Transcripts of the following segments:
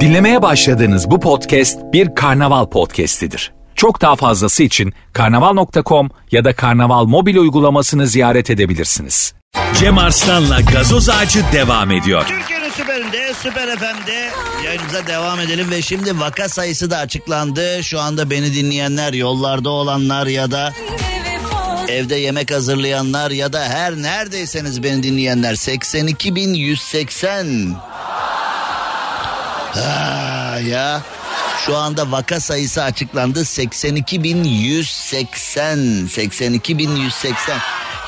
Dinlemeye başladığınız bu podcast bir karnaval podcastidir. Çok daha fazlası için karnaval.com ya da karnaval mobil uygulamasını ziyaret edebilirsiniz. Cem Arslan'la gazoz ağacı devam ediyor. Türkiye'nin süperinde, süper FM'de yayınımıza devam edelim ve şimdi vaka sayısı da açıklandı. Şu anda beni dinleyenler, yollarda olanlar ya da evde yemek hazırlayanlar ya da her neredeyseniz beni dinleyenler 82.180. Ha ya. Şu anda vaka sayısı açıklandı 82.180 82.180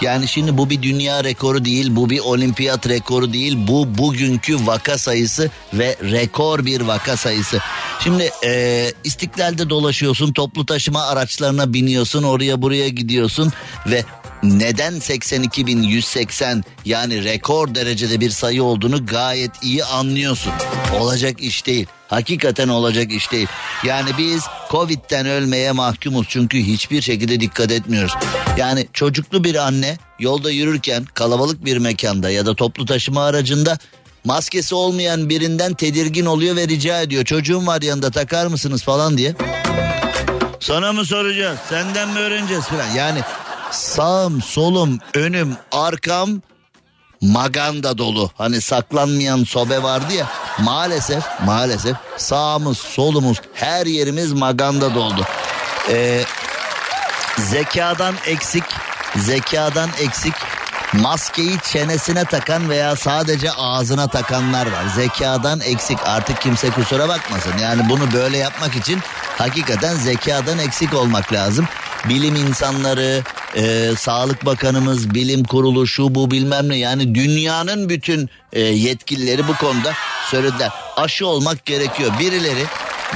yani şimdi bu bir dünya rekoru değil bu bir olimpiyat rekoru değil bu bugünkü vaka sayısı ve rekor bir vaka sayısı. Şimdi e, istiklalde dolaşıyorsun toplu taşıma araçlarına biniyorsun oraya buraya gidiyorsun ve neden 82.180 yani rekor derecede bir sayı olduğunu gayet iyi anlıyorsun. Olacak iş değil. Hakikaten olacak iş değil. Yani biz Covid'den ölmeye mahkumuz çünkü hiçbir şekilde dikkat etmiyoruz. Yani çocuklu bir anne yolda yürürken kalabalık bir mekanda ya da toplu taşıma aracında maskesi olmayan birinden tedirgin oluyor ve rica ediyor. Çocuğum var yanında takar mısınız falan diye. Sana mı soracağız? Senden mi öğreneceğiz falan. Yani sağım, solum, önüm, arkam maganda dolu. Hani saklanmayan sobe vardı ya. Maalesef, maalesef sağımız, solumuz, her yerimiz maganda doldu. Ee, zekadan eksik, zekadan eksik maskeyi çenesine takan veya sadece ağzına takanlar var. Zekadan eksik artık kimse kusura bakmasın. Yani bunu böyle yapmak için hakikaten zekadan eksik olmak lazım. Bilim insanları, e, Sağlık Bakanımız, bilim kurulu şu bu bilmem ne yani dünyanın bütün e, yetkilileri bu konuda söylediler. Aşı olmak gerekiyor. Birileri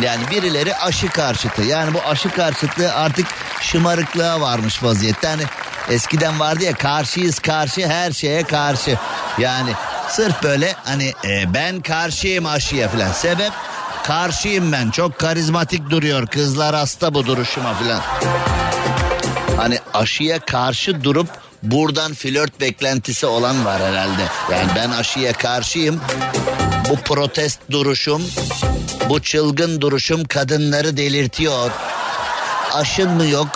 yani birileri aşı karşıtı. Yani bu aşı karşıtlığı artık şımarıklığa varmış vaziyette. Hani eskiden vardı ya karşıyız karşı her şeye karşı. Yani sırf böyle hani e, ben karşıyım aşıya falan. Sebep karşıyım ben. Çok karizmatik duruyor. Kızlar hasta bu duruşuma falan. Hani aşıya karşı durup buradan flört beklentisi olan var herhalde. Yani ben aşıya karşıyım. Bu protest duruşum, bu çılgın duruşum kadınları delirtiyor. Aşın mı yok?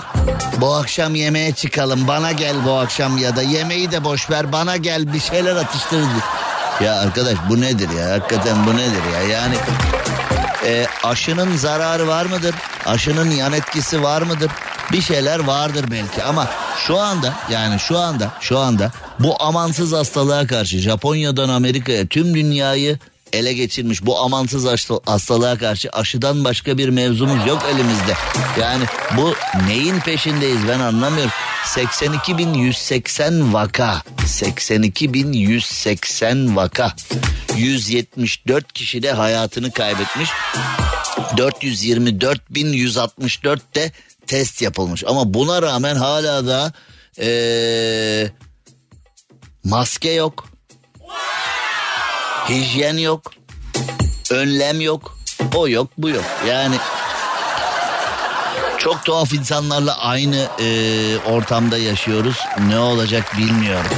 Bu akşam yemeğe çıkalım. Bana gel bu akşam ya da yemeği de boş ver. Bana gel bir şeyler atıştır. Ya arkadaş bu nedir ya? Hakikaten bu nedir ya? Yani e, aşının zararı var mıdır? Aşının yan etkisi var mıdır? Bir şeyler vardır belki ama şu anda yani şu anda şu anda bu amansız hastalığa karşı Japonya'dan Amerika'ya tüm dünyayı ele geçirmiş bu amansız hastalığa karşı aşıdan başka bir mevzumuz yok elimizde. Yani bu neyin peşindeyiz ben anlamıyorum. 82.180 vaka. 82.180 vaka. 174 kişi de hayatını kaybetmiş. 424.164 de test yapılmış. Ama buna rağmen hala da ee, maske yok. Hijyen yok. Önlem yok. O yok bu yok. Yani çok tuhaf insanlarla aynı e, ortamda yaşıyoruz. Ne olacak bilmiyorum.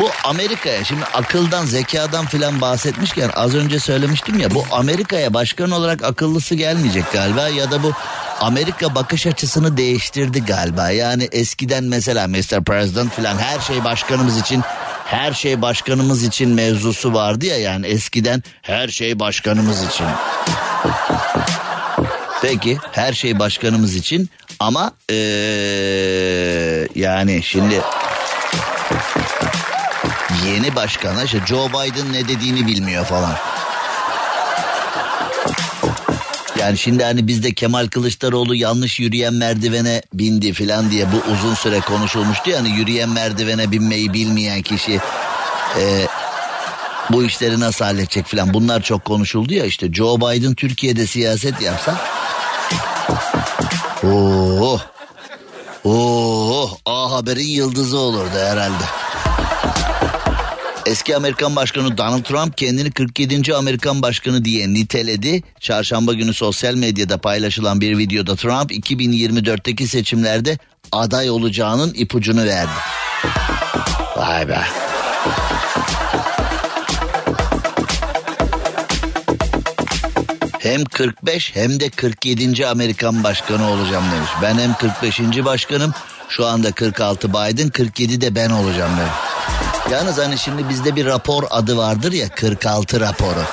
Bu Amerika'ya şimdi akıldan zekadan filan bahsetmişken az önce söylemiştim ya bu Amerika'ya başkan olarak akıllısı gelmeyecek galiba ya da bu Amerika bakış açısını değiştirdi galiba. Yani eskiden mesela Mr. President filan her şey başkanımız için her şey başkanımız için mevzusu vardı ya yani eskiden her şey başkanımız için. Peki her şey başkanımız için ama ee, yani şimdi yeni başkana işte Joe Biden ne dediğini bilmiyor falan. Yani şimdi hani bizde Kemal Kılıçdaroğlu yanlış yürüyen merdivene bindi falan diye bu uzun süre konuşulmuştu ya hani yürüyen merdivene binmeyi bilmeyen kişi e, bu işleri nasıl halledecek falan bunlar çok konuşuldu ya işte Joe Biden Türkiye'de siyaset yapsa Oo. Oo, A Haber'in yıldızı olurdu herhalde. Eski Amerikan Başkanı Donald Trump kendini 47. Amerikan Başkanı diye niteledi. Çarşamba günü sosyal medyada paylaşılan bir videoda Trump 2024'teki seçimlerde aday olacağının ipucunu verdi. Vay be. Hem 45 hem de 47. Amerikan başkanı olacağım demiş. Ben hem 45. başkanım şu anda 46 Biden 47 de ben olacağım demiş. Yalnız hani şimdi bizde bir rapor adı vardır ya 46 raporu.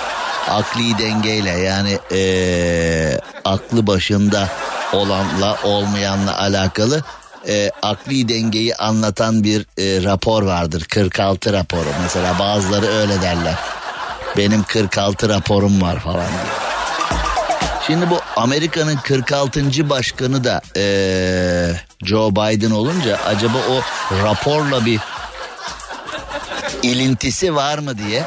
Akli dengeyle yani ee, aklı başında olanla olmayanla alakalı e, akli dengeyi anlatan bir e, rapor vardır. 46 raporu mesela bazıları öyle derler. Benim 46 raporum var falan diye. Şimdi bu Amerika'nın 46. başkanı da ee, Joe Biden olunca acaba o raporla bir ilintisi var mı diye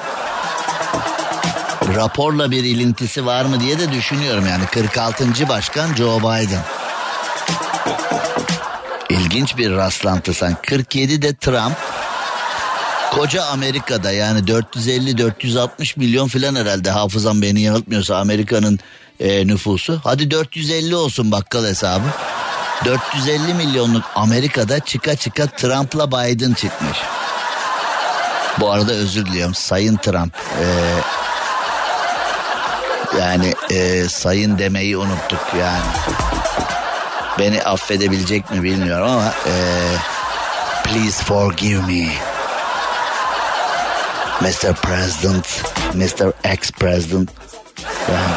raporla bir ilintisi var mı diye de düşünüyorum yani 46. başkan Joe Biden. İlginç bir rastlantı sen. 47 de Trump. Koca Amerika'da yani 450-460 milyon filan herhalde hafızam beni yanıltmıyorsa Amerika'nın e, nüfusu. Hadi 450 olsun bakkal hesabı. 450 milyonluk Amerika'da çıka çıka Trump'la Biden çıkmış. Bu arada özür diliyorum Sayın Trump. Ee, yani e, sayın demeyi unuttuk yani. Beni affedebilecek mi bilmiyorum ama e, please forgive me. Mr. President, Mr. Ex-President. Yani.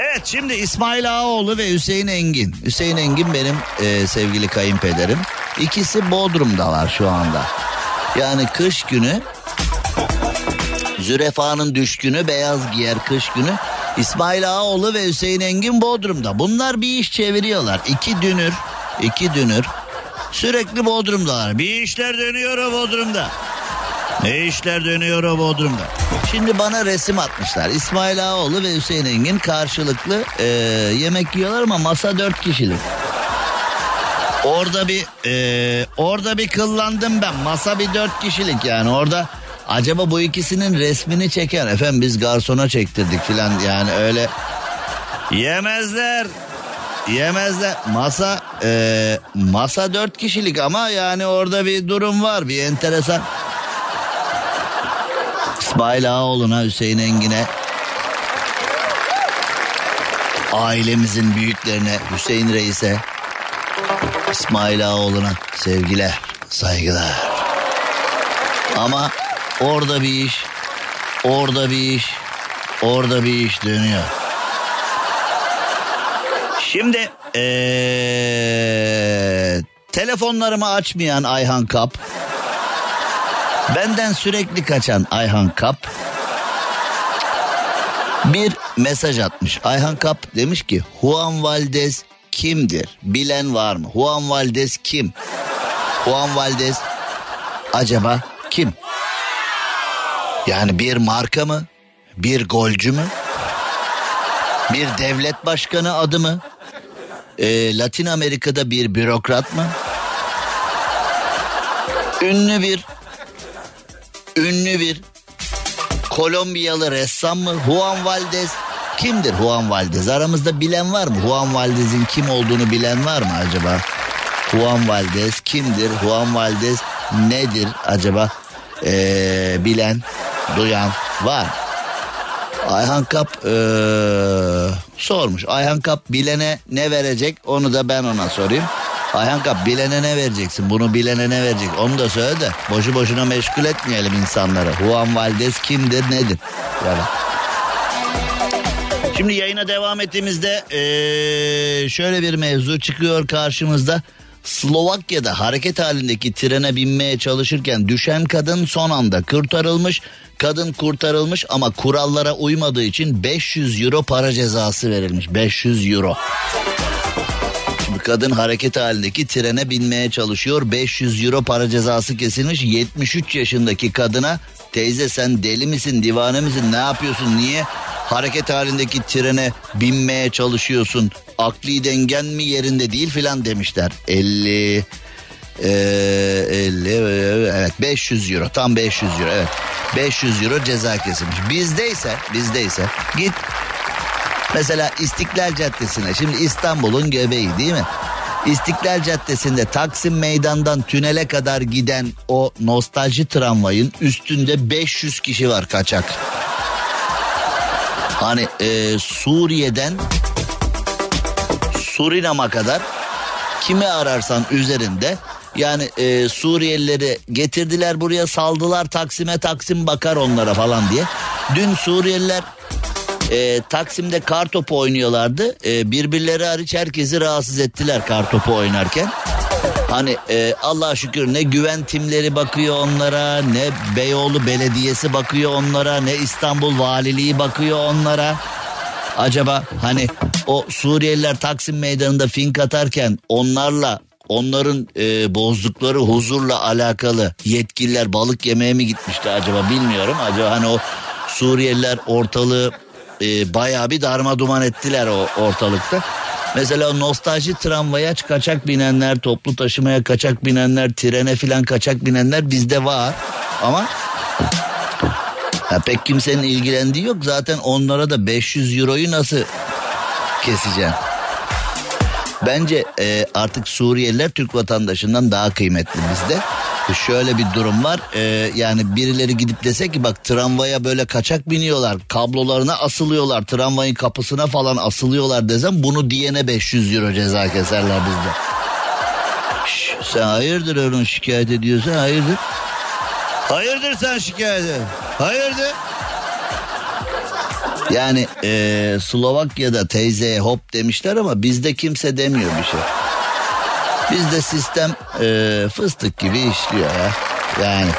Evet şimdi İsmail Ağaoğlu ve Hüseyin Engin. Hüseyin Engin benim e, sevgili kayınpederim. İkisi Bodrum'dalar şu anda. Yani kış günü Zürefanın düşkünü beyaz giyer kış günü. İsmail Ağaoğlu ve Hüseyin Engin Bodrum'da. Bunlar bir iş çeviriyorlar. İki dünür, iki dünür. Sürekli Bodrum'dalar. Bir işler dönüyor o Bodrum'da. Ne işler dönüyor o Bodrum'da. Şimdi bana resim atmışlar. İsmail Ağaoğlu ve Hüseyin Engin karşılıklı e, yemek yiyorlar ama masa dört kişilik. Orada bir e, orada bir kıllandım ben. Masa bir dört kişilik yani orada Acaba bu ikisinin resmini çeken efendim biz garsona çektirdik filan yani öyle yemezler. Yemezler. Masa e, masa dört kişilik ama yani orada bir durum var bir enteresan. İsmail Ağaoğlu'na Hüseyin Engin'e ailemizin büyüklerine Hüseyin Reis'e İsmail Ağaoğlu'na sevgiler saygılar. Ama Orada bir iş, orada bir iş, orada bir iş dönüyor. Şimdi ee, telefonlarımı açmayan Ayhan Kap, benden sürekli kaçan Ayhan Kap, bir mesaj atmış. Ayhan Kap demiş ki Juan Valdez kimdir? Bilen var mı? Juan Valdez kim? Juan Valdez acaba kim? Yani bir marka mı? Bir golcü mü? Bir devlet başkanı adı mı? Ee, Latin Amerika'da bir bürokrat mı? Ünlü bir ünlü bir Kolombiyalı ressam mı? Juan Valdez kimdir Juan Valdez? Aramızda bilen var mı? Juan Valdez'in kim olduğunu bilen var mı acaba? Juan Valdez kimdir? Juan Valdez nedir acaba? Ee, bilen duyan var. Ayhan Kap ee, sormuş. Ayhan Kap bilene ne verecek onu da ben ona sorayım. Ayhan Kap bilene ne vereceksin? Bunu bilene ne verecek? Onu da söyle de boşu boşuna meşgul etmeyelim insanları. Juan Valdez kimdir nedir? Yani. Şimdi yayına devam ettiğimizde şöyle bir mevzu çıkıyor karşımızda. Slovakya'da hareket halindeki trene binmeye çalışırken düşen kadın son anda kurtarılmış. Kadın kurtarılmış ama kurallara uymadığı için 500 euro para cezası verilmiş. 500 euro. Şimdi kadın hareket halindeki trene binmeye çalışıyor. 500 euro para cezası kesilmiş. 73 yaşındaki kadına teyze sen deli misin divane misin ne yapıyorsun niye hareket halindeki trene binmeye çalışıyorsun? Akli dengen mi yerinde değil filan demişler. 50 e, 50 evet 500 euro tam 500 euro evet. 500 euro ceza kesilmiş. Bizdeyse bizdeyse git mesela İstiklal Caddesi'ne şimdi İstanbul'un göbeği değil mi İstiklal Caddesi'nde Taksim Meydan'dan tünele kadar giden o nostalji tramvayın üstünde 500 kişi var kaçak. Hani e, Suriye'den Surinam'a kadar kimi ararsan üzerinde yani e, Suriyelileri getirdiler buraya saldılar Taksim'e Taksim bakar onlara falan diye. Dün Suriyeliler e, Taksim'de kar topu oynuyorlardı. E, birbirleri hariç herkesi rahatsız ettiler kar topu oynarken. Hani e, Allah'a şükür ne güven timleri bakıyor onlara, ne Beyoğlu Belediyesi bakıyor onlara, ne İstanbul Valiliği bakıyor onlara. Acaba hani o Suriyeliler Taksim Meydanı'nda fink atarken onlarla onların e, bozdukları huzurla alakalı yetkililer balık yemeye mi gitmişti acaba bilmiyorum. Acaba hani o Suriyeliler ortalığı e, bayağı bir darma duman ettiler o ortalıkta. Mesela nostalji tramvaya kaçak binenler, toplu taşımaya kaçak binenler, trene filan kaçak binenler bizde var. Ama ya pek kimsenin ilgilendiği yok. Zaten onlara da 500 euroyu nasıl keseceğim? Bence e, artık Suriyeliler Türk vatandaşından daha kıymetli bizde. Şöyle bir durum var e, yani birileri gidip dese ki bak tramvaya böyle kaçak biniyorlar kablolarına asılıyorlar tramvayın kapısına falan asılıyorlar desem bunu diyene 500 euro ceza keserler bizde. Şş, sen hayırdır öyle şikayet ediyorsan hayırdır. Hayırdır sen şikayet et. Hayırdır. Yani e, Slovakya'da teyzeye hop demişler ama bizde kimse demiyor bir şey. Bizde sistem e, fıstık gibi işliyor ya. Yani.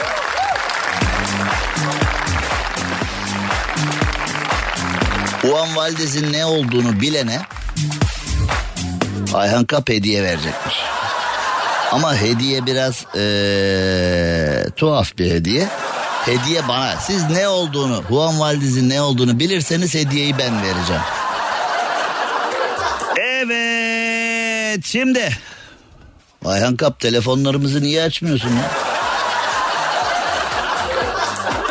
Juan Valdez'in ne olduğunu bilene Ayhan Kap hediye verecekmiş. Ama hediye biraz ee, tuhaf bir hediye. Hediye bana. Siz ne olduğunu, Juan Valdez'in ne olduğunu bilirseniz hediyeyi ben vereceğim. Evet, şimdi Ayhan Kap telefonlarımızı niye açmıyorsun ya?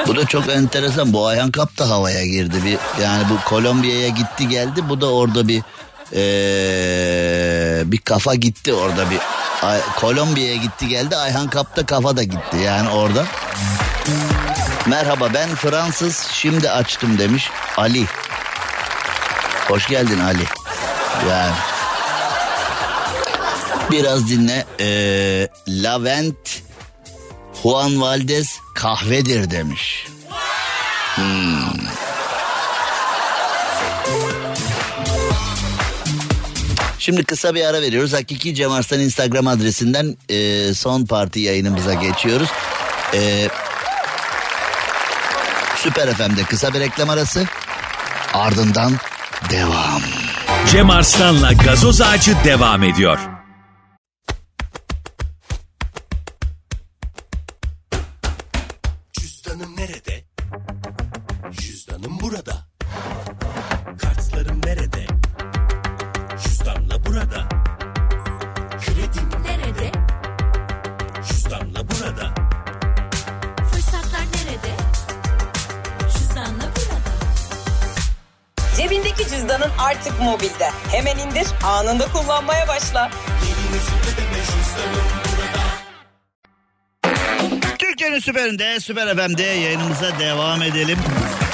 Bu da çok enteresan. Bu Ayhan Kap da havaya girdi. Bir, yani bu Kolombiya'ya gitti geldi. Bu da orada bir ee, bir kafa gitti orada bir. Ay, Kolombiya'ya gitti geldi. Ayhan Kap da kafa da gitti yani orada. Merhaba ben Fransız şimdi açtım demiş Ali. Hoş geldin Ali. Yani biraz dinle. Ee, Lavent Juan Valdez kahvedir demiş. Hmm. Şimdi kısa bir ara veriyoruz. Hakiki Cem Arslan Instagram adresinden e, son parti yayınımıza geçiyoruz. E, Süper FM'de kısa bir reklam arası. Ardından devam. Cem Arslan'la gazoz ağacı devam ediyor. Cüzdanım burada. Kartlarım nerede? Cüzdanla burada. Kredim Nerede? cüzdanla burada. Fırsatlar nerede? Cüzdanla burada. Cebindeki cüzdanın artık mobilde. Hemen indir, anında kullanmaya başla. Türkiye'nin süperinde, Süper FM'de yayınımıza devam edelim.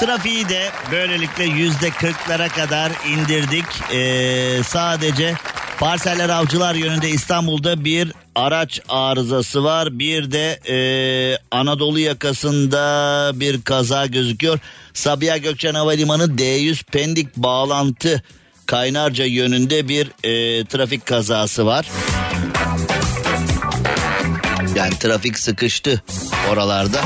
Trafiği de böylelikle yüzde kırklara kadar indirdik. Ee, sadece Parseller Avcılar yönünde İstanbul'da bir araç arızası var. Bir de ee, Anadolu yakasında bir kaza gözüküyor. Sabiha Gökçen Havalimanı D100 Pendik bağlantı Kaynarca yönünde bir ee, trafik kazası var. Yani trafik sıkıştı oralarda.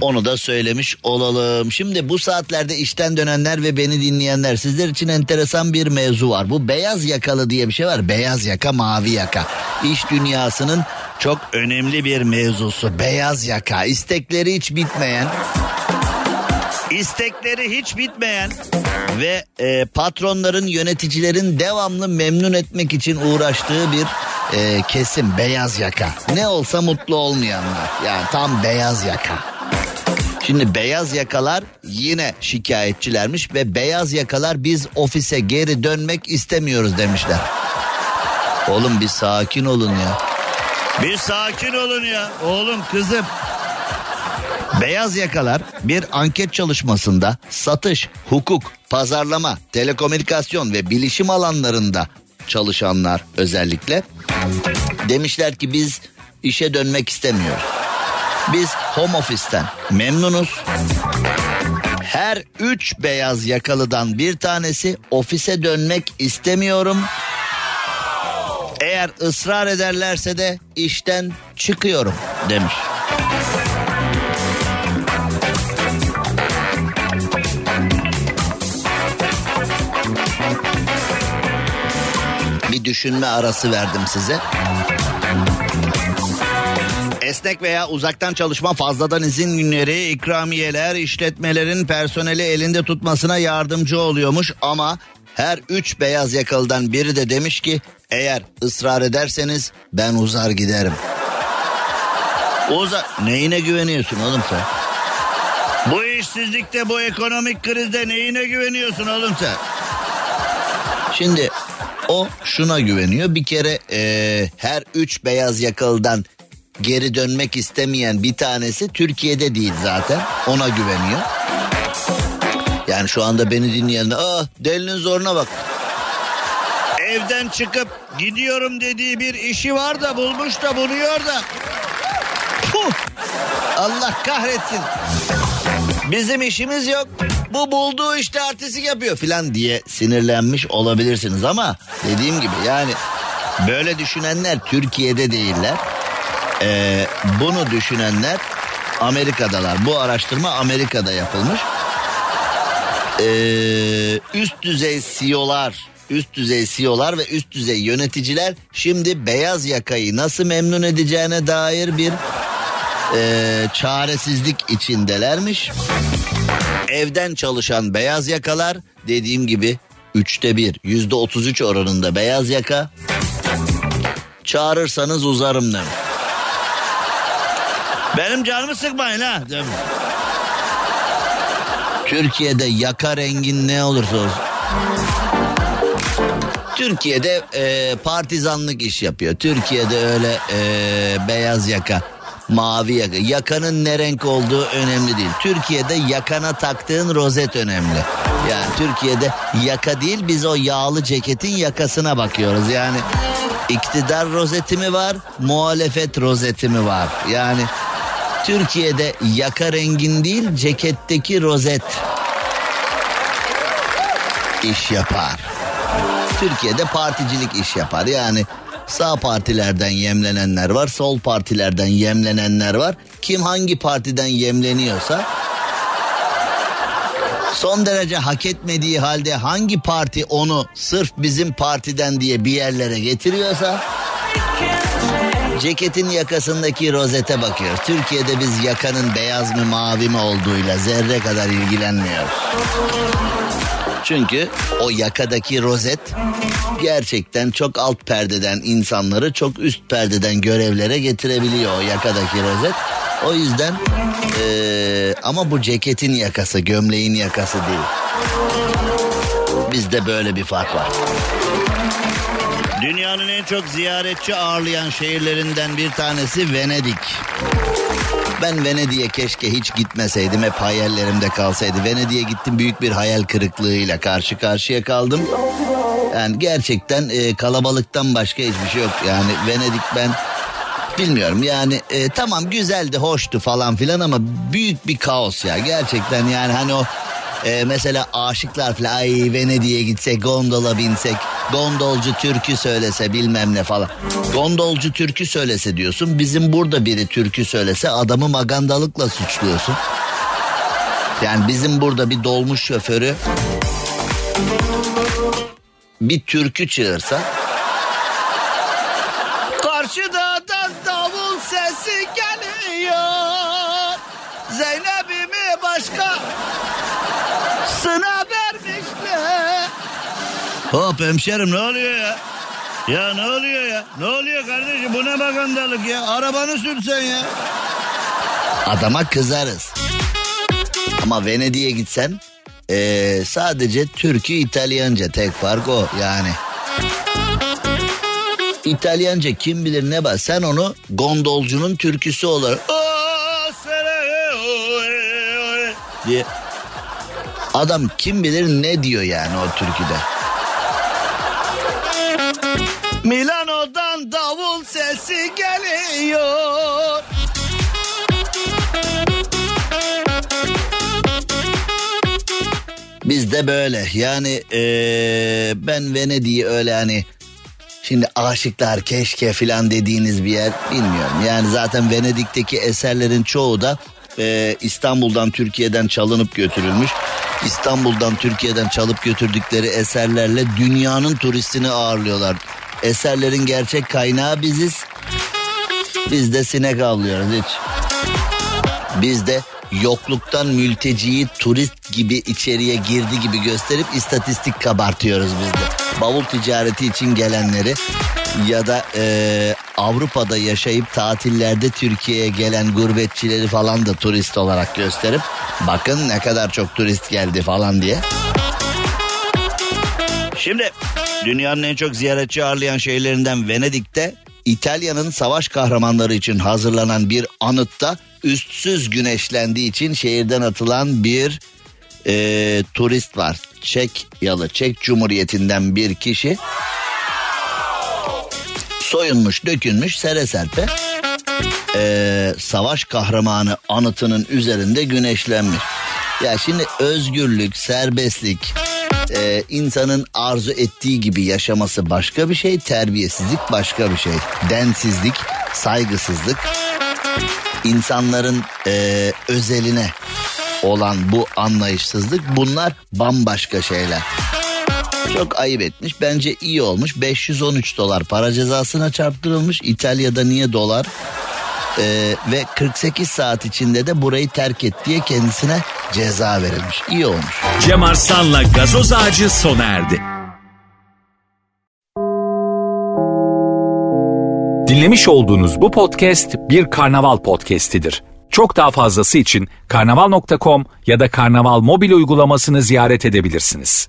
Onu da söylemiş olalım. Şimdi bu saatlerde işten dönenler ve beni dinleyenler sizler için enteresan bir mevzu var. Bu beyaz yakalı diye bir şey var. Beyaz yaka, mavi yaka. İş dünyasının çok önemli bir mevzusu. Beyaz yaka. İstekleri hiç bitmeyen, istekleri hiç bitmeyen ve e, patronların yöneticilerin devamlı memnun etmek için uğraştığı bir e, kesim beyaz yaka. Ne olsa mutlu olmayanlar yani tam beyaz yaka. Şimdi beyaz yakalar yine şikayetçilermiş ve beyaz yakalar biz ofise geri dönmek istemiyoruz demişler. Oğlum bir sakin olun ya. Bir sakin olun ya. Oğlum kızım Beyaz yakalar bir anket çalışmasında satış, hukuk, pazarlama, telekomünikasyon ve bilişim alanlarında çalışanlar özellikle demişler ki biz işe dönmek istemiyoruz. Biz home office'ten memnunuz. Her üç beyaz yakalıdan bir tanesi ofise dönmek istemiyorum. Eğer ısrar ederlerse de işten çıkıyorum demiş. Bir düşünme arası verdim size. Esnek veya uzaktan çalışma fazladan izin günleri, ikramiyeler, işletmelerin personeli elinde tutmasına yardımcı oluyormuş ama her üç beyaz yakalıdan biri de demiş ki eğer ısrar ederseniz ben uzar giderim. Uzar neyine güveniyorsun oğlum sen? Bu işsizlikte bu ekonomik krizde neyine güveniyorsun oğlum sen? Şimdi o şuna güveniyor bir kere eee, her üç beyaz yakalıdan geri dönmek istemeyen bir tanesi Türkiye'de değil zaten ona güveniyor. Yani şu anda beni dinleyenler ah delinin zoruna bak. Evden çıkıp gidiyorum dediği bir işi var da bulmuş da buluyor da. Puh! Allah kahretsin. Bizim işimiz yok. Bu bulduğu işte artistik yapıyor filan diye sinirlenmiş olabilirsiniz ama dediğim gibi yani böyle düşünenler Türkiye'de değiller. Ee, bunu düşünenler Amerika'dalar. Bu araştırma Amerika'da yapılmış. Ee, üst düzey CEO'lar, üst düzey CEO'lar ve üst düzey yöneticiler şimdi beyaz yakayı nasıl memnun edeceğine dair bir e, çaresizlik içindelermiş. Evden çalışan beyaz yakalar dediğim gibi üçte bir, yüzde otuz üç oranında beyaz yaka. Çağırırsanız uzarım demiş. Benim canımı sıkmayın ha. Türkiye'de yaka rengin ne olursa olsun. Türkiye'de e, partizanlık iş yapıyor. Türkiye'de öyle e, beyaz yaka, mavi yaka. Yakanın ne renk olduğu önemli değil. Türkiye'de yakana taktığın rozet önemli. Yani Türkiye'de yaka değil biz o yağlı ceketin yakasına bakıyoruz. Yani iktidar rozeti mi var, muhalefet rozeti mi var? Yani Türkiye'de yaka rengin değil ceketteki rozet iş yapar. Türkiye'de particilik iş yapar. Yani sağ partilerden yemlenenler var, sol partilerden yemlenenler var. Kim hangi partiden yemleniyorsa son derece hak etmediği halde hangi parti onu sırf bizim partiden diye bir yerlere getiriyorsa ceketin yakasındaki rozete bakıyoruz. Türkiye'de biz yakanın beyaz mı mavi mi olduğuyla zerre kadar ilgilenmiyoruz. Çünkü o yakadaki rozet gerçekten çok alt perdeden insanları çok üst perdeden görevlere getirebiliyor o yakadaki rozet. O yüzden eee, ama bu ceketin yakası gömleğin yakası değil. Bizde böyle bir fark var. Dünyanın en çok ziyaretçi ağırlayan şehirlerinden bir tanesi Venedik. Ben Venedik'e keşke hiç gitmeseydim hep hayallerimde kalsaydı. Venedik'e gittim büyük bir hayal kırıklığıyla karşı karşıya kaldım. Yani gerçekten e, kalabalıktan başka hiçbir şey yok. Yani Venedik ben bilmiyorum yani e, tamam güzeldi hoştu falan filan ama büyük bir kaos ya. Gerçekten yani hani o e, mesela aşıklar falan ay Venedik'e gitsek gondola binsek gondolcu türkü söylese bilmem ne falan. Gondolcu türkü söylese diyorsun bizim burada biri türkü söylese adamı magandalıkla suçluyorsun. Yani bizim burada bir dolmuş şoförü bir türkü çığırsa Karşıda da davul sesi geliyor Zeynep'imi başka sına Hop hemşerim ne oluyor ya? Ya ne oluyor ya? Ne oluyor kardeşim bu ne magandalık ya? Arabanı sürsen ya. Adama kızarız. Ama Venedik'e gitsen eee, sadece Türkü İtalyanca tek fark o yani. İtalyanca kim bilir ne var sen onu gondolcunun türküsü olarak. "Aa, sere, o, diye. Adam kim bilir ne diyor yani o türküde. Sesi geliyor. Bizde böyle yani eee, ben Venedik'i öyle hani şimdi aşıklar keşke filan dediğiniz bir yer bilmiyorum. Yani zaten Venedik'teki eserlerin çoğu da eee, İstanbul'dan Türkiye'den çalınıp götürülmüş. İstanbul'dan Türkiye'den çalıp götürdükleri eserlerle dünyanın turistini ağırlıyorlar. Eserlerin gerçek kaynağı biziz. Biz de sinek avlıyoruz hiç. Biz de yokluktan mülteciyi turist gibi içeriye girdi gibi gösterip istatistik kabartıyoruz biz de. Bavul ticareti için gelenleri ya da eee, Avrupa'da yaşayıp tatillerde Türkiye'ye gelen gurbetçileri falan da turist olarak gösterip bakın ne kadar çok turist geldi falan diye. Şimdi dünyanın en çok ziyaretçi ağırlayan şehirlerinden Venedik'te İtalya'nın savaş kahramanları için hazırlanan bir anıtta üstsüz güneşlendiği için şehirden atılan bir e, turist var. Çek yalı Çek Cumhuriyeti'nden bir kişi soyunmuş dökülmüş sere serpe e, savaş kahramanı anıtının üzerinde güneşlenmiş. Ya şimdi özgürlük, serbestlik, e, insanın arzu ettiği gibi yaşaması başka bir şey, terbiyesizlik başka bir şey. Densizlik, saygısızlık, insanların e, özeline olan bu anlayışsızlık bunlar bambaşka şeyler. Çok ayıp etmiş. Bence iyi olmuş. 513 dolar para cezasına çarptırılmış. İtalya'da niye dolar? Ee, ve 48 saat içinde de burayı terk et diye kendisine ceza verilmiş. İyi olmuş. Cem Arslan'la gazoz ağacı sona erdi. Dinlemiş olduğunuz bu podcast bir karnaval podcastidir. Çok daha fazlası için karnaval.com ya da karnaval mobil uygulamasını ziyaret edebilirsiniz.